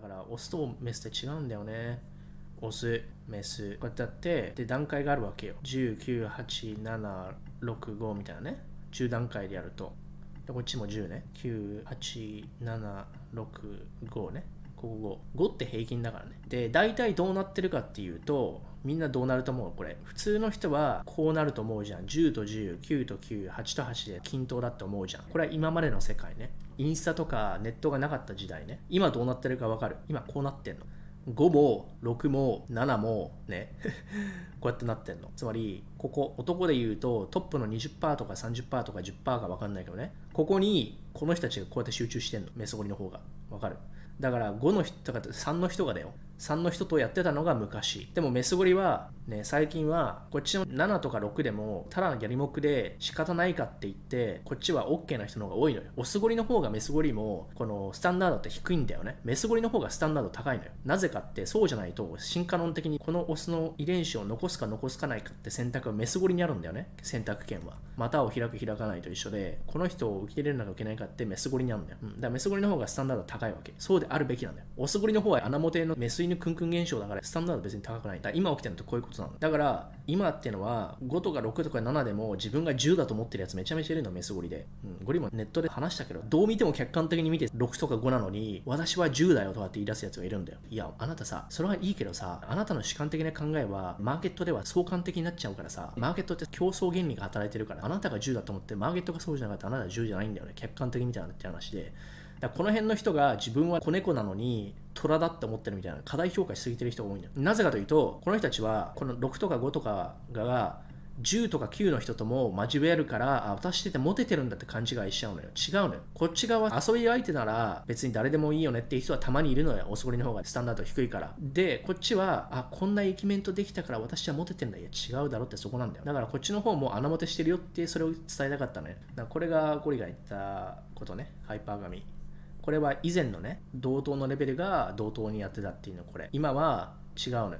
だからオスとメスって違うんだよね。オスメス。こうやってやってで段階があるわけよ。19876みたいなね。10段階でやると。でこっちも10ね。98765ね。ここ5 5って平均だからね。で大体どうなってるかっていうとみんなどうなると思う？これ普通の人はこうなると思うじゃん。10と109と98と8で均等だって思うじゃん。これは今までの世界ね。インスタとかネットがなかった時代ね。今どうなってるか分かる？今こうなってんの。5も6も7もね。こうやってなってんの。つまりここ男で言うとトップの20%とか30%とか10%か分かんないけどね。ここにこの人たちがこうやって集中してんの。メソゴリの方が。分かる？だから5の人とか3の人がだよ。3の人とやってたのが昔。でもメスゴリはね最近はこっちの7とか6でもただのやりもくで仕方ないかって言ってこっちは OK な人の方が多いのよ。オスゴリの方がメスゴリもこのスタンダードって低いんだよね。メスゴリの方がスタンダード高いのよ。なぜかってそうじゃないと進化論的にこのオスの遺伝子を残すか残すかないかって選択はメスゴリにあるんだよね。選択権は。股を開く開かないと一緒でこの人を受け入れるのか受けないかってメスゴリにあるんだよ、うん、だからメスゴリの方がスタンダード高いわけ。そうであるべきなんだよ。オスゴリの方は穴モテのメス犬クンクン現象だからスタンダード別に高くない。だ今起きてるのってこういうことなのだ。から今っていうのは5とか6とか7でも自分が10だと思ってるやつめちゃめちゃいるのメスゴリで、うん、ゴリもネットで話したけどどう見ても客観的に見て6とか5なのに私は10だよとかって言い出すやつがいるんだよ。いやあなたさそれはいいけどさあなたの主観的な考えはマーケットでは相関的になっちゃうからさマーケットって競争原理が働いてるからあなたが10だと思ってマーケットがそうじゃなかったらあなたは10じゃないんだよね。客観的に見たらって話で。だこの辺の人が自分は子猫なのに虎だって思ってるみたいな過大評価しすぎてる人が多いんだよ。なぜかというとこの人たちはこの6とか5とかが10とか9の人とも交わるからあ私ってモテてるんだって勘違いしちゃうのよ。違うのよ。こっち側遊び相手なら別に誰でもいいよねっていう人はたまにいるのよ。おそりの方がスタンダード低いから。でこっちはあこんなイケメントできたから私はモテてんだいや。違うだろってそこなんだよ。だからこっちの方も穴モテしてるよってそれを伝えたかったのよ。だからこれがゴリが言ったことね。ハイパーガミこれは以前のね同等のレベルが同等にやってたっていうのこれ今は違うのよ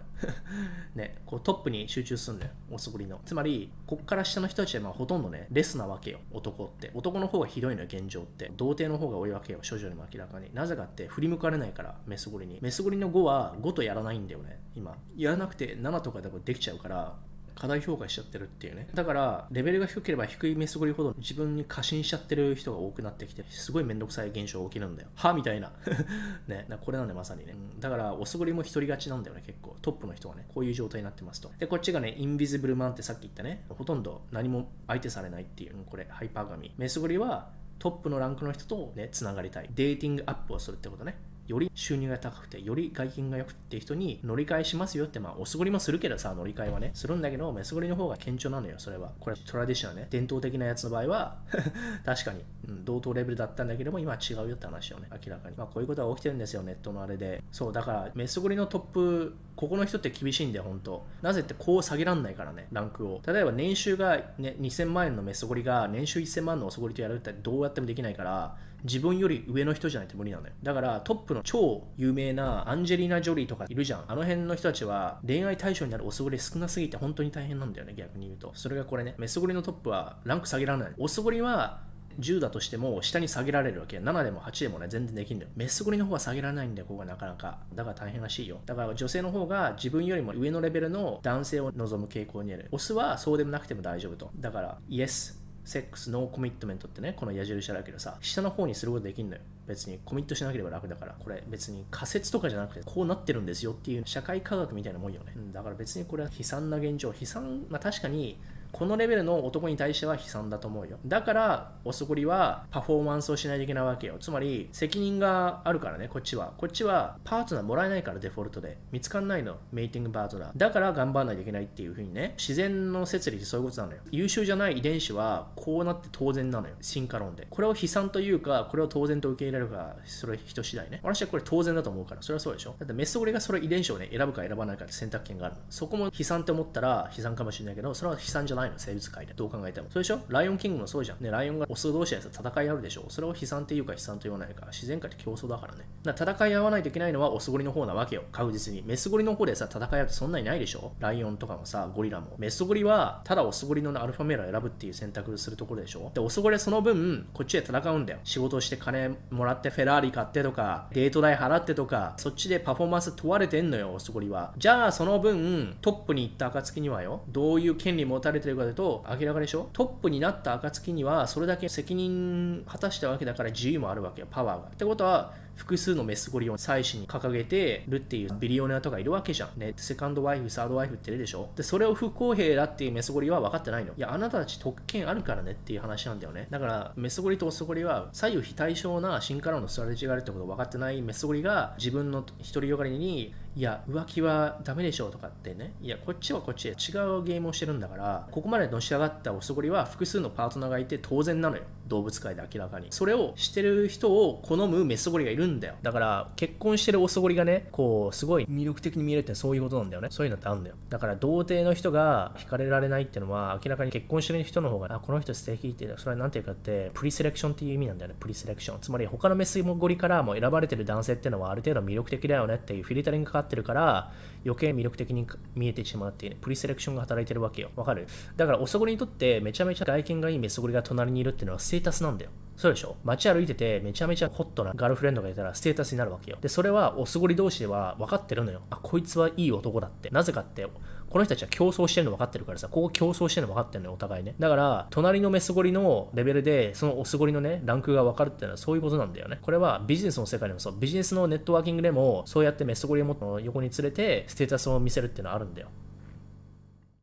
ね、こうトップに集中するのよ、おそぶりの。つまり、こっから下の人たちはまあほとんどね、レスなわけよ、男って。男の方がひどいのよ、現状って。童貞の方が多いわけよ、処女にも明らかに。なぜかって振り向かれないから、メスゴリに。メスゴリの5は5とやらないんだよね、今。やらなくて7とかでもできちゃうから、過大評価しちゃってるっていうね。だからレベルが低ければ低いメスゴリほど自分に過信しちゃってる人が多くなってきてすごいめんどくさい現象が起きるんだよ。は？みたいな。ね。これなんでまさにね、うん、だからオスゴリも一人勝ちなんだよね結構。トップの人はね。こういう状態になってますと。でこっちがねインビジブルマンってさっき言ったね。ほとんど何も相手されないっていうこれハイパーガミメスゴリはトップのランクの人とねつながりたい。デーティングアップをするってことね。より収入が高くて、より外見が良くて人に乗り換えしますよって、まあ、おすごりもするけどさ、乗り換えはね、するんだけど、メスゴリの方が顕著なのよ、それは。これ、トラディショナルね、伝統的なやつの場合は 確かに、うん、同等レベルだったんだけども、今は違うよって話をね、明らかに。まあ、こういうことが起きてるんですよ、ネットのあれで。そう、だから、メスゴリのトップ、ここの人って厳しいんだよ、本当なぜってこう下げらんないからね、ランクを。例えば年収が、ね、2000万円のメスゴリが年収1000万のオスゴリとやるってどうやってもできないから、自分より上の人じゃないと無理なんだよ。だからトップの超有名なアンジェリーナ・ジョリーとかいるじゃん。あの辺の人たちは恋愛対象になるオスゴリ少なすぎて本当に大変なんだよね、逆に言うと。それがこれね、メスゴリのトップはランク下げられない。オスゴリは10だとしても下に下げられるわけ7でも8でもね全然できるんだよメスゴリの方は下げられないんだよここがなかなかだから大変らしいよだから女性の方が自分よりも上のレベルの男性を望む傾向にあるオスはそうでもなくても大丈夫とだからイエスセックス、ノーコミットメントってね、この矢印だけどさ、下の方にすることできんのよ。別にコミットしなければ楽だから、これ別に仮説とかじゃなくて、こうなってるんですよっていう社会科学みたいなもんよね。うん、だから別にこれは悲惨な現状、悲惨、まあ確かにこのレベルの男に対しては悲惨だと思うよ。だから、おそこりはパフォーマンスをしないといけないわけよ。つまり、責任があるからね、こっちは。こっちはパートナーもらえないから、デフォルトで。見つかんないの、メイティングパートナー。だから頑張らないといけないっていう風にね、自然の摂理ってそういうことなのよ。優秀じゃない遺伝子は、こうなって当然なのよ。進化論で。これを悲惨というか、これを当然と受け入れるか、それ人次第ね。私はこれ当然だと思うから、それはそうでしょ。だってメスゴリがそれ遺伝子をね、選ぶか選ばないかって選択権があるの。そこも悲惨って思ったら悲惨かもしれないけど、それは悲惨じゃゃないの生物界でどう考えても。そうでしょ？ライオンキングもそうじゃん。ねライオンがオス同士で戦いあるでしょ。それを悲惨っていうか悲惨と言わないか自然界って競争だからね。だから戦い合わないといけないのはオスゴリの方なわけよ。確実に。メスゴリの方でさ戦い合うってそんなにないでしょ？ライオンとかもさゴリラも。メスゴリはただオスゴリのアルファメールを選ぶっていう選択するところでしょ？でオスゴリはその分こっちで戦うんだよ。仕事して金もらってフェラーリ買ってとかデート代払ってとかそっちでパフォーマンス問われてんのよオスゴリは。じゃあその分トップに行った暁にはよどういう権利持たれてるかというと明らかでしょ？トップになった暁にはそれだけ責任果たしたわけだから自由もあるわけよパワーが。ってことは複数のメスゴリを妻子に掲げてるっていうビリオネアとかいるわけじゃん。ね、セカンドワイフ、サードワイフっているでしょで、それを不公平だっていうメスゴリは分かってないの。いや、あなたたち特権あるからねっていう話なんだよね。だから、メスゴリとオスゴリは左右非対称な進化論のストラテジがあるってことを分かってないメスゴリが自分の独りよがりにいや、浮気はダメでしょうとかってね、いや、こっちはこっちで違うゲームをしてるんだから、ここまでのし上がったオスゴリは複数のパートナーがいて当然なのよ。動物界で明らかに。それをしてる人を好むメスゴリがいるんだよ。だから、結婚してるオスゴリがね、こう、すごい魅力的に見えるってそういうことなんだよね。そういうのってあるんだよ。だから、童貞の人が惹かれられないっていうのは、明らかに結婚してる人の方が、あ、この人素敵って、それは何ていうかって、プリセレクションっていう意味なんだよね。プリセレクション。つまり、他のメスゴリからも選ばれてる男性っていうのは、ある程度魅力的だよねっていうフィルタリングかかってるから、余計魅力的に見えてしまうっていう、ね、プリセレクションが働いてるわけよ。わかる？だから、おそごりにとってめちゃめちゃ外見がいいメスゴリが隣にいるっていうのはステータスなんだよ。そうでしょ？街歩いててめちゃめちゃホットなガールフレンドがいたらステータスになるわけよ。で、それはおすごり同士では分かってるのよ。あ、こいつはいい男だって。なぜかって、この人たちは競争してるの分かってるからさ、ここ競争してるの分かってるのよ、お互いね。だから、隣のメスゴリのレベルで、そのオスゴリのね、ランクが分かるっていうのはそういうことなんだよね。これはビジネスの世界でもそう、ビジネスのネットワーキングでも、そうやってメスゴリを横に連れて、ステータスを見せるっていうのはあるんだよ。